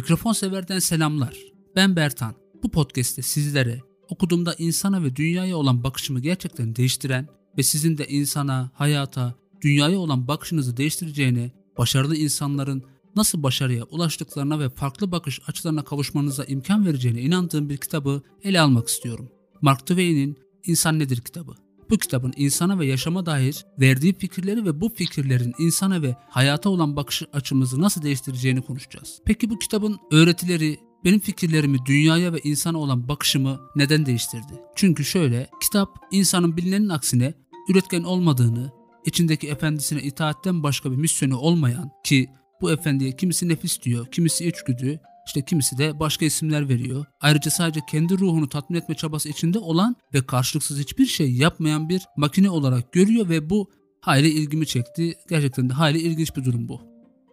Mikrofon severden selamlar. Ben Bertan. Bu podcast'te sizlere okuduğumda insana ve dünyaya olan bakışımı gerçekten değiştiren ve sizin de insana, hayata, dünyaya olan bakışınızı değiştireceğine, başarılı insanların nasıl başarıya ulaştıklarına ve farklı bakış açılarına kavuşmanıza imkan vereceğine inandığım bir kitabı ele almak istiyorum. Mark Twain'in İnsan Nedir kitabı. Bu kitabın insana ve yaşama dair verdiği fikirleri ve bu fikirlerin insana ve hayata olan bakış açımızı nasıl değiştireceğini konuşacağız. Peki bu kitabın öğretileri benim fikirlerimi dünyaya ve insana olan bakışımı neden değiştirdi? Çünkü şöyle, kitap insanın bilinenin aksine üretken olmadığını, içindeki efendisine itaatten başka bir misyonu olmayan ki bu efendiye kimisi nefis diyor, kimisi içgüdü, işte kimisi de başka isimler veriyor. Ayrıca sadece kendi ruhunu tatmin etme çabası içinde olan ve karşılıksız hiçbir şey yapmayan bir makine olarak görüyor ve bu hayli ilgimi çekti. Gerçekten de hayli ilginç bir durum bu.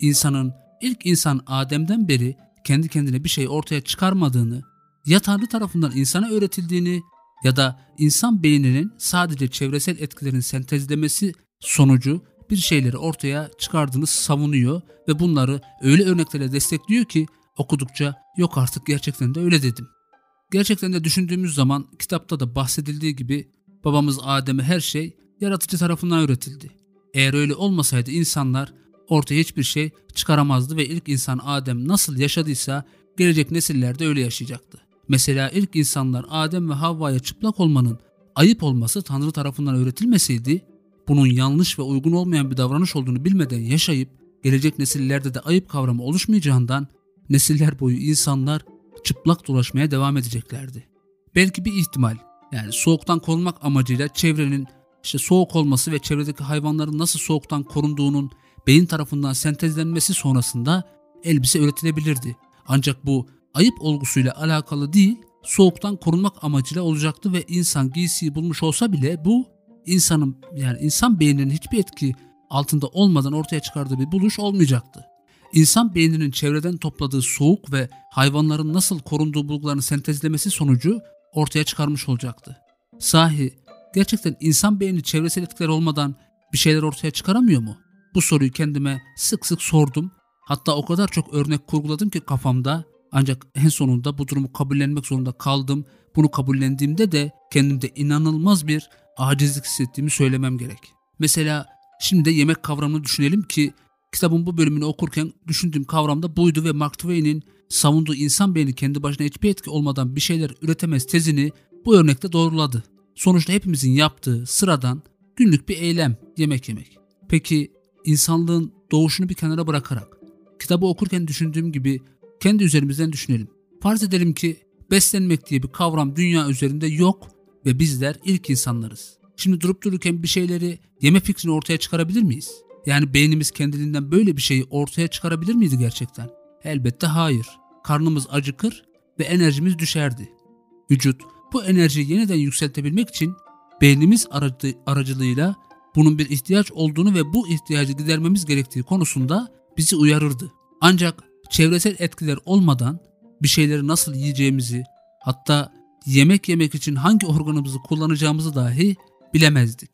İnsanın ilk insan Adem'den beri kendi kendine bir şey ortaya çıkarmadığını, ya Tanrı tarafından insana öğretildiğini ya da insan beyninin sadece çevresel etkilerin sentezlemesi sonucu bir şeyleri ortaya çıkardığını savunuyor ve bunları öyle örneklerle destekliyor ki okudukça yok artık gerçekten de öyle dedim. Gerçekten de düşündüğümüz zaman kitapta da bahsedildiği gibi babamız Adem'e her şey yaratıcı tarafından öğretildi. Eğer öyle olmasaydı insanlar ortaya hiçbir şey çıkaramazdı ve ilk insan Adem nasıl yaşadıysa gelecek nesiller de öyle yaşayacaktı. Mesela ilk insanlar Adem ve Havva'ya çıplak olmanın ayıp olması Tanrı tarafından öğretilmeseydi, bunun yanlış ve uygun olmayan bir davranış olduğunu bilmeden yaşayıp gelecek nesillerde de ayıp kavramı oluşmayacağından nesiller boyu insanlar çıplak dolaşmaya devam edeceklerdi. Belki bir ihtimal yani soğuktan korunmak amacıyla çevrenin işte soğuk olması ve çevredeki hayvanların nasıl soğuktan korunduğunun beyin tarafından sentezlenmesi sonrasında elbise üretilebilirdi. Ancak bu ayıp olgusuyla alakalı değil, soğuktan korunmak amacıyla olacaktı ve insan giysiyi bulmuş olsa bile bu insanın yani insan beyninin hiçbir etki altında olmadan ortaya çıkardığı bir buluş olmayacaktı. İnsan beyninin çevreden topladığı soğuk ve hayvanların nasıl korunduğu bulgularını sentezlemesi sonucu ortaya çıkarmış olacaktı. Sahi gerçekten insan beyni çevresel etkiler olmadan bir şeyler ortaya çıkaramıyor mu? Bu soruyu kendime sık sık sordum. Hatta o kadar çok örnek kurguladım ki kafamda ancak en sonunda bu durumu kabullenmek zorunda kaldım. Bunu kabullendiğimde de kendimde inanılmaz bir acizlik hissettiğimi söylemem gerek. Mesela şimdi de yemek kavramını düşünelim ki kitabın bu bölümünü okurken düşündüğüm kavram da buydu ve Mark Twain'in savunduğu insan beyni kendi başına hiçbir etki olmadan bir şeyler üretemez tezini bu örnekte doğruladı. Sonuçta hepimizin yaptığı sıradan günlük bir eylem yemek yemek. Peki insanlığın doğuşunu bir kenara bırakarak kitabı okurken düşündüğüm gibi kendi üzerimizden düşünelim. Farz edelim ki beslenmek diye bir kavram dünya üzerinde yok ve bizler ilk insanlarız. Şimdi durup dururken bir şeyleri yeme fikrini ortaya çıkarabilir miyiz? Yani beynimiz kendiliğinden böyle bir şeyi ortaya çıkarabilir miydi gerçekten? Elbette hayır. Karnımız acıkır ve enerjimiz düşerdi. Vücut bu enerjiyi yeniden yükseltebilmek için beynimiz aracı, aracılığıyla bunun bir ihtiyaç olduğunu ve bu ihtiyacı gidermemiz gerektiği konusunda bizi uyarırdı. Ancak çevresel etkiler olmadan bir şeyleri nasıl yiyeceğimizi, hatta yemek yemek için hangi organımızı kullanacağımızı dahi bilemezdik.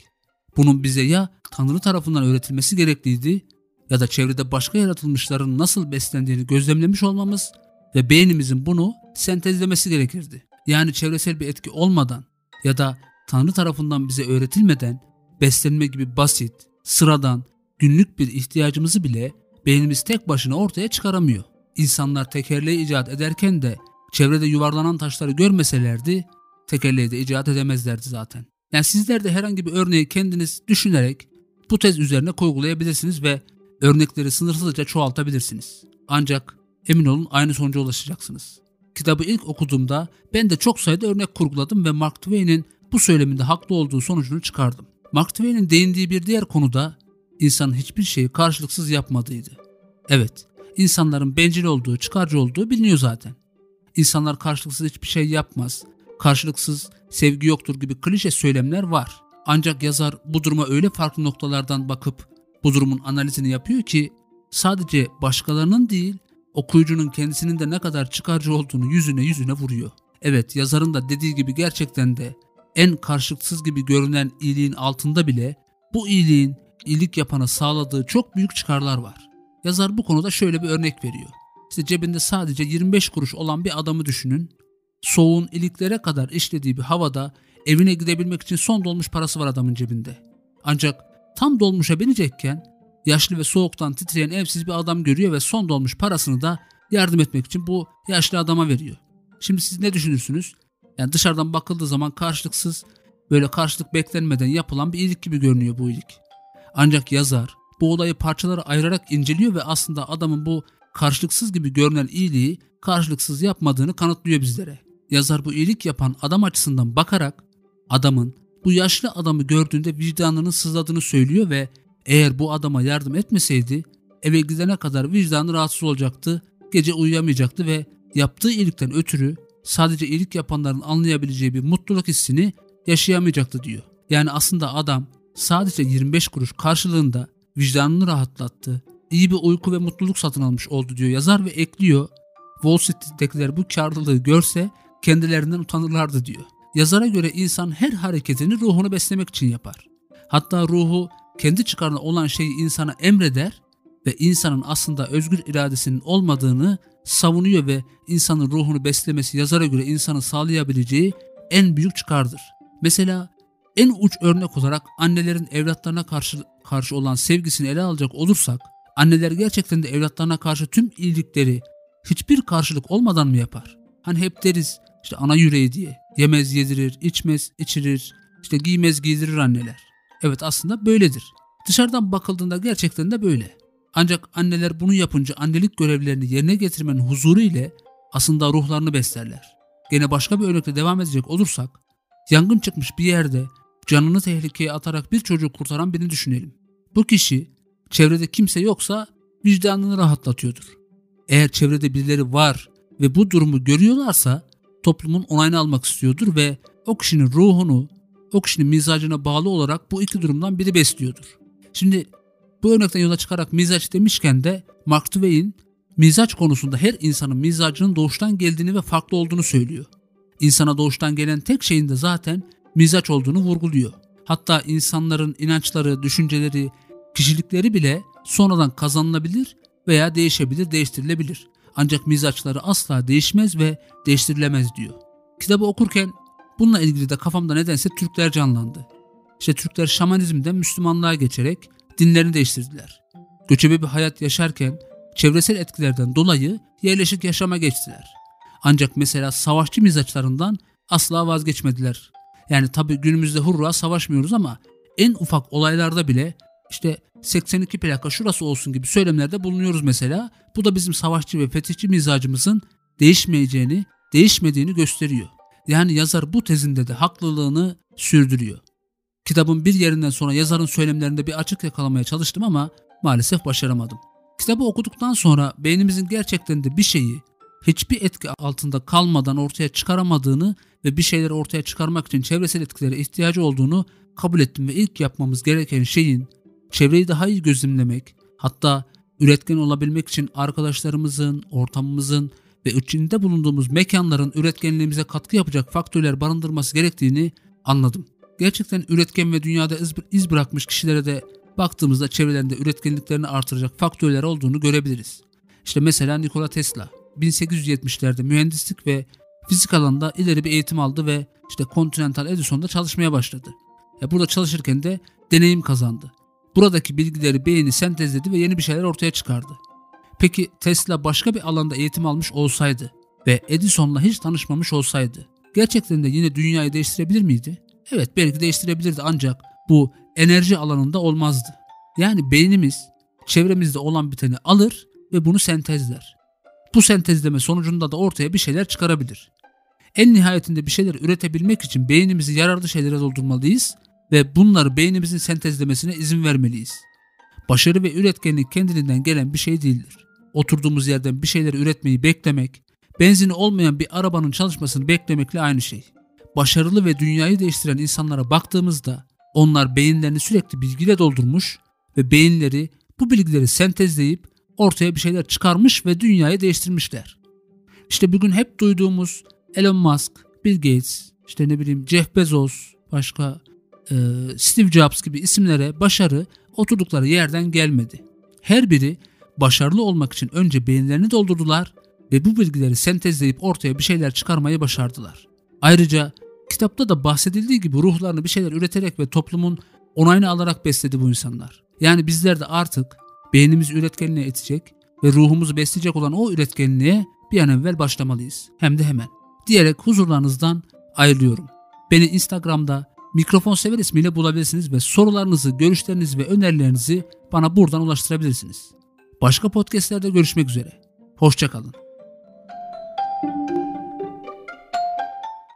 Bunun bize ya Tanrı tarafından öğretilmesi gerekliydi ya da çevrede başka yaratılmışların nasıl beslendiğini gözlemlemiş olmamız ve beynimizin bunu sentezlemesi gerekirdi. Yani çevresel bir etki olmadan ya da Tanrı tarafından bize öğretilmeden beslenme gibi basit, sıradan, günlük bir ihtiyacımızı bile beynimiz tek başına ortaya çıkaramıyor. İnsanlar tekerleği icat ederken de çevrede yuvarlanan taşları görmeselerdi tekerleği de icat edemezlerdi zaten. Yani sizler de herhangi bir örneği kendiniz düşünerek bu tez üzerine kurgulayabilirsiniz ve örnekleri sınırsızca çoğaltabilirsiniz. Ancak emin olun aynı sonuca ulaşacaksınız. Kitabı ilk okuduğumda ben de çok sayıda örnek kurguladım ve Mark Twain'in bu söyleminde haklı olduğu sonucunu çıkardım. Mark Twain'in değindiği bir diğer konuda insanın hiçbir şeyi karşılıksız yapmadığıydı. Evet, insanların bencil olduğu, çıkarcı olduğu biliniyor zaten. İnsanlar karşılıksız hiçbir şey yapmaz, karşılıksız sevgi yoktur gibi klişe söylemler var. Ancak yazar bu duruma öyle farklı noktalardan bakıp bu durumun analizini yapıyor ki sadece başkalarının değil okuyucunun kendisinin de ne kadar çıkarcı olduğunu yüzüne yüzüne vuruyor. Evet yazarın da dediği gibi gerçekten de en karşılıksız gibi görünen iyiliğin altında bile bu iyiliğin iyilik yapana sağladığı çok büyük çıkarlar var. Yazar bu konuda şöyle bir örnek veriyor. işte cebinde sadece 25 kuruş olan bir adamı düşünün. Soğuğun iliklere kadar işlediği bir havada evine gidebilmek için son dolmuş parası var adamın cebinde. Ancak tam dolmuşa binecekken yaşlı ve soğuktan titreyen evsiz bir adam görüyor ve son dolmuş parasını da yardım etmek için bu yaşlı adama veriyor. Şimdi siz ne düşünürsünüz? Yani dışarıdan bakıldığı zaman karşılıksız, böyle karşılık beklenmeden yapılan bir iyilik gibi görünüyor bu iyilik. Ancak yazar bu olayı parçalara ayırarak inceliyor ve aslında adamın bu karşılıksız gibi görünen iyiliği karşılıksız yapmadığını kanıtlıyor bizlere. Yazar bu iyilik yapan adam açısından bakarak adamın bu yaşlı adamı gördüğünde vicdanının sızladığını söylüyor ve eğer bu adama yardım etmeseydi eve gidene kadar vicdanı rahatsız olacaktı, gece uyuyamayacaktı ve yaptığı iyilikten ötürü sadece iyilik yapanların anlayabileceği bir mutluluk hissini yaşayamayacaktı diyor. Yani aslında adam sadece 25 kuruş karşılığında vicdanını rahatlattı, iyi bir uyku ve mutluluk satın almış oldu diyor yazar ve ekliyor. Wall Street'tekiler bu karlılığı görse kendilerinden utanırlardı diyor. Yazara göre insan her hareketini ruhunu beslemek için yapar. Hatta ruhu kendi çıkarına olan şeyi insana emreder ve insanın aslında özgür iradesinin olmadığını savunuyor ve insanın ruhunu beslemesi yazara göre insanın sağlayabileceği en büyük çıkardır. Mesela en uç örnek olarak annelerin evlatlarına karşı karşı olan sevgisini ele alacak olursak, anneler gerçekten de evlatlarına karşı tüm iyilikleri hiçbir karşılık olmadan mı yapar? Hani hep deriz işte ana yüreği diye. Yemez yedirir, içmez içirir, işte giymez giydirir anneler. Evet aslında böyledir. Dışarıdan bakıldığında gerçekten de böyle. Ancak anneler bunu yapınca annelik görevlerini yerine getirmenin huzuru ile aslında ruhlarını beslerler. Gene başka bir örnekle devam edecek olursak, yangın çıkmış bir yerde canını tehlikeye atarak bir çocuğu kurtaran birini düşünelim. Bu kişi çevrede kimse yoksa vicdanını rahatlatıyordur. Eğer çevrede birileri var ve bu durumu görüyorlarsa toplumun onayını almak istiyordur ve o kişinin ruhunu, o kişinin mizacına bağlı olarak bu iki durumdan biri besliyordur. Şimdi bu örnekten yola çıkarak mizaç demişken de Mark Twain mizaç konusunda her insanın mizacının doğuştan geldiğini ve farklı olduğunu söylüyor. İnsana doğuştan gelen tek şeyin de zaten mizaç olduğunu vurguluyor. Hatta insanların inançları, düşünceleri, kişilikleri bile sonradan kazanılabilir veya değişebilir, değiştirilebilir. Ancak mizaçları asla değişmez ve değiştirilemez diyor. Kitabı okurken bununla ilgili de kafamda nedense Türkler canlandı. İşte Türkler şamanizmden Müslümanlığa geçerek dinlerini değiştirdiler. Göçebe bir hayat yaşarken çevresel etkilerden dolayı yerleşik yaşama geçtiler. Ancak mesela savaşçı mizaçlarından asla vazgeçmediler. Yani tabi günümüzde hurra savaşmıyoruz ama en ufak olaylarda bile işte 82 plaka şurası olsun gibi söylemlerde bulunuyoruz mesela. Bu da bizim savaşçı ve fetihçi mizacımızın değişmeyeceğini, değişmediğini gösteriyor. Yani yazar bu tezinde de haklılığını sürdürüyor. Kitabın bir yerinden sonra yazarın söylemlerinde bir açık yakalamaya çalıştım ama maalesef başaramadım. Kitabı okuduktan sonra beynimizin gerçekten de bir şeyi hiçbir etki altında kalmadan ortaya çıkaramadığını ve bir şeyleri ortaya çıkarmak için çevresel etkilere ihtiyacı olduğunu kabul ettim ve ilk yapmamız gereken şeyin çevreyi daha iyi gözlemlemek, hatta üretken olabilmek için arkadaşlarımızın, ortamımızın ve içinde bulunduğumuz mekanların üretkenliğimize katkı yapacak faktörler barındırması gerektiğini anladım. Gerçekten üretken ve dünyada iz bırakmış kişilere de baktığımızda çevrelerinde üretkenliklerini artıracak faktörler olduğunu görebiliriz. İşte mesela Nikola Tesla 1870'lerde mühendislik ve fizik alanında ileri bir eğitim aldı ve işte Continental Edison'da çalışmaya başladı. Ya burada çalışırken de deneyim kazandı. Buradaki bilgileri beyni sentezledi ve yeni bir şeyler ortaya çıkardı. Peki Tesla başka bir alanda eğitim almış olsaydı ve Edison'la hiç tanışmamış olsaydı gerçekten de yine dünyayı değiştirebilir miydi? Evet belki değiştirebilirdi ancak bu enerji alanında olmazdı. Yani beynimiz çevremizde olan biteni alır ve bunu sentezler. Bu sentezleme sonucunda da ortaya bir şeyler çıkarabilir. En nihayetinde bir şeyler üretebilmek için beynimizi yararlı şeylere doldurmalıyız ve bunları beynimizin sentezlemesine izin vermeliyiz. Başarı ve üretkenlik kendiliğinden gelen bir şey değildir. Oturduğumuz yerden bir şeyler üretmeyi beklemek, benzini olmayan bir arabanın çalışmasını beklemekle aynı şey. Başarılı ve dünyayı değiştiren insanlara baktığımızda onlar beyinlerini sürekli bilgiyle doldurmuş ve beyinleri bu bilgileri sentezleyip ortaya bir şeyler çıkarmış ve dünyayı değiştirmişler. İşte bugün hep duyduğumuz Elon Musk, Bill Gates, işte ne bileyim Jeff Bezos, başka Steve Jobs gibi isimlere başarı oturdukları yerden gelmedi. Her biri başarılı olmak için önce beyinlerini doldurdular ve bu bilgileri sentezleyip ortaya bir şeyler çıkarmayı başardılar. Ayrıca kitapta da bahsedildiği gibi ruhlarını bir şeyler üreterek ve toplumun onayını alarak besledi bu insanlar. Yani bizler de artık beynimizi üretkenliğe etecek ve ruhumuzu besleyecek olan o üretkenliğe bir an evvel başlamalıyız. Hem de hemen. Diyerek huzurlarınızdan ayrılıyorum. Beni Instagram'da Mikrofon Sever ismiyle bulabilirsiniz ve sorularınızı, görüşlerinizi ve önerilerinizi bana buradan ulaştırabilirsiniz. Başka podcastlerde görüşmek üzere. Hoşçakalın.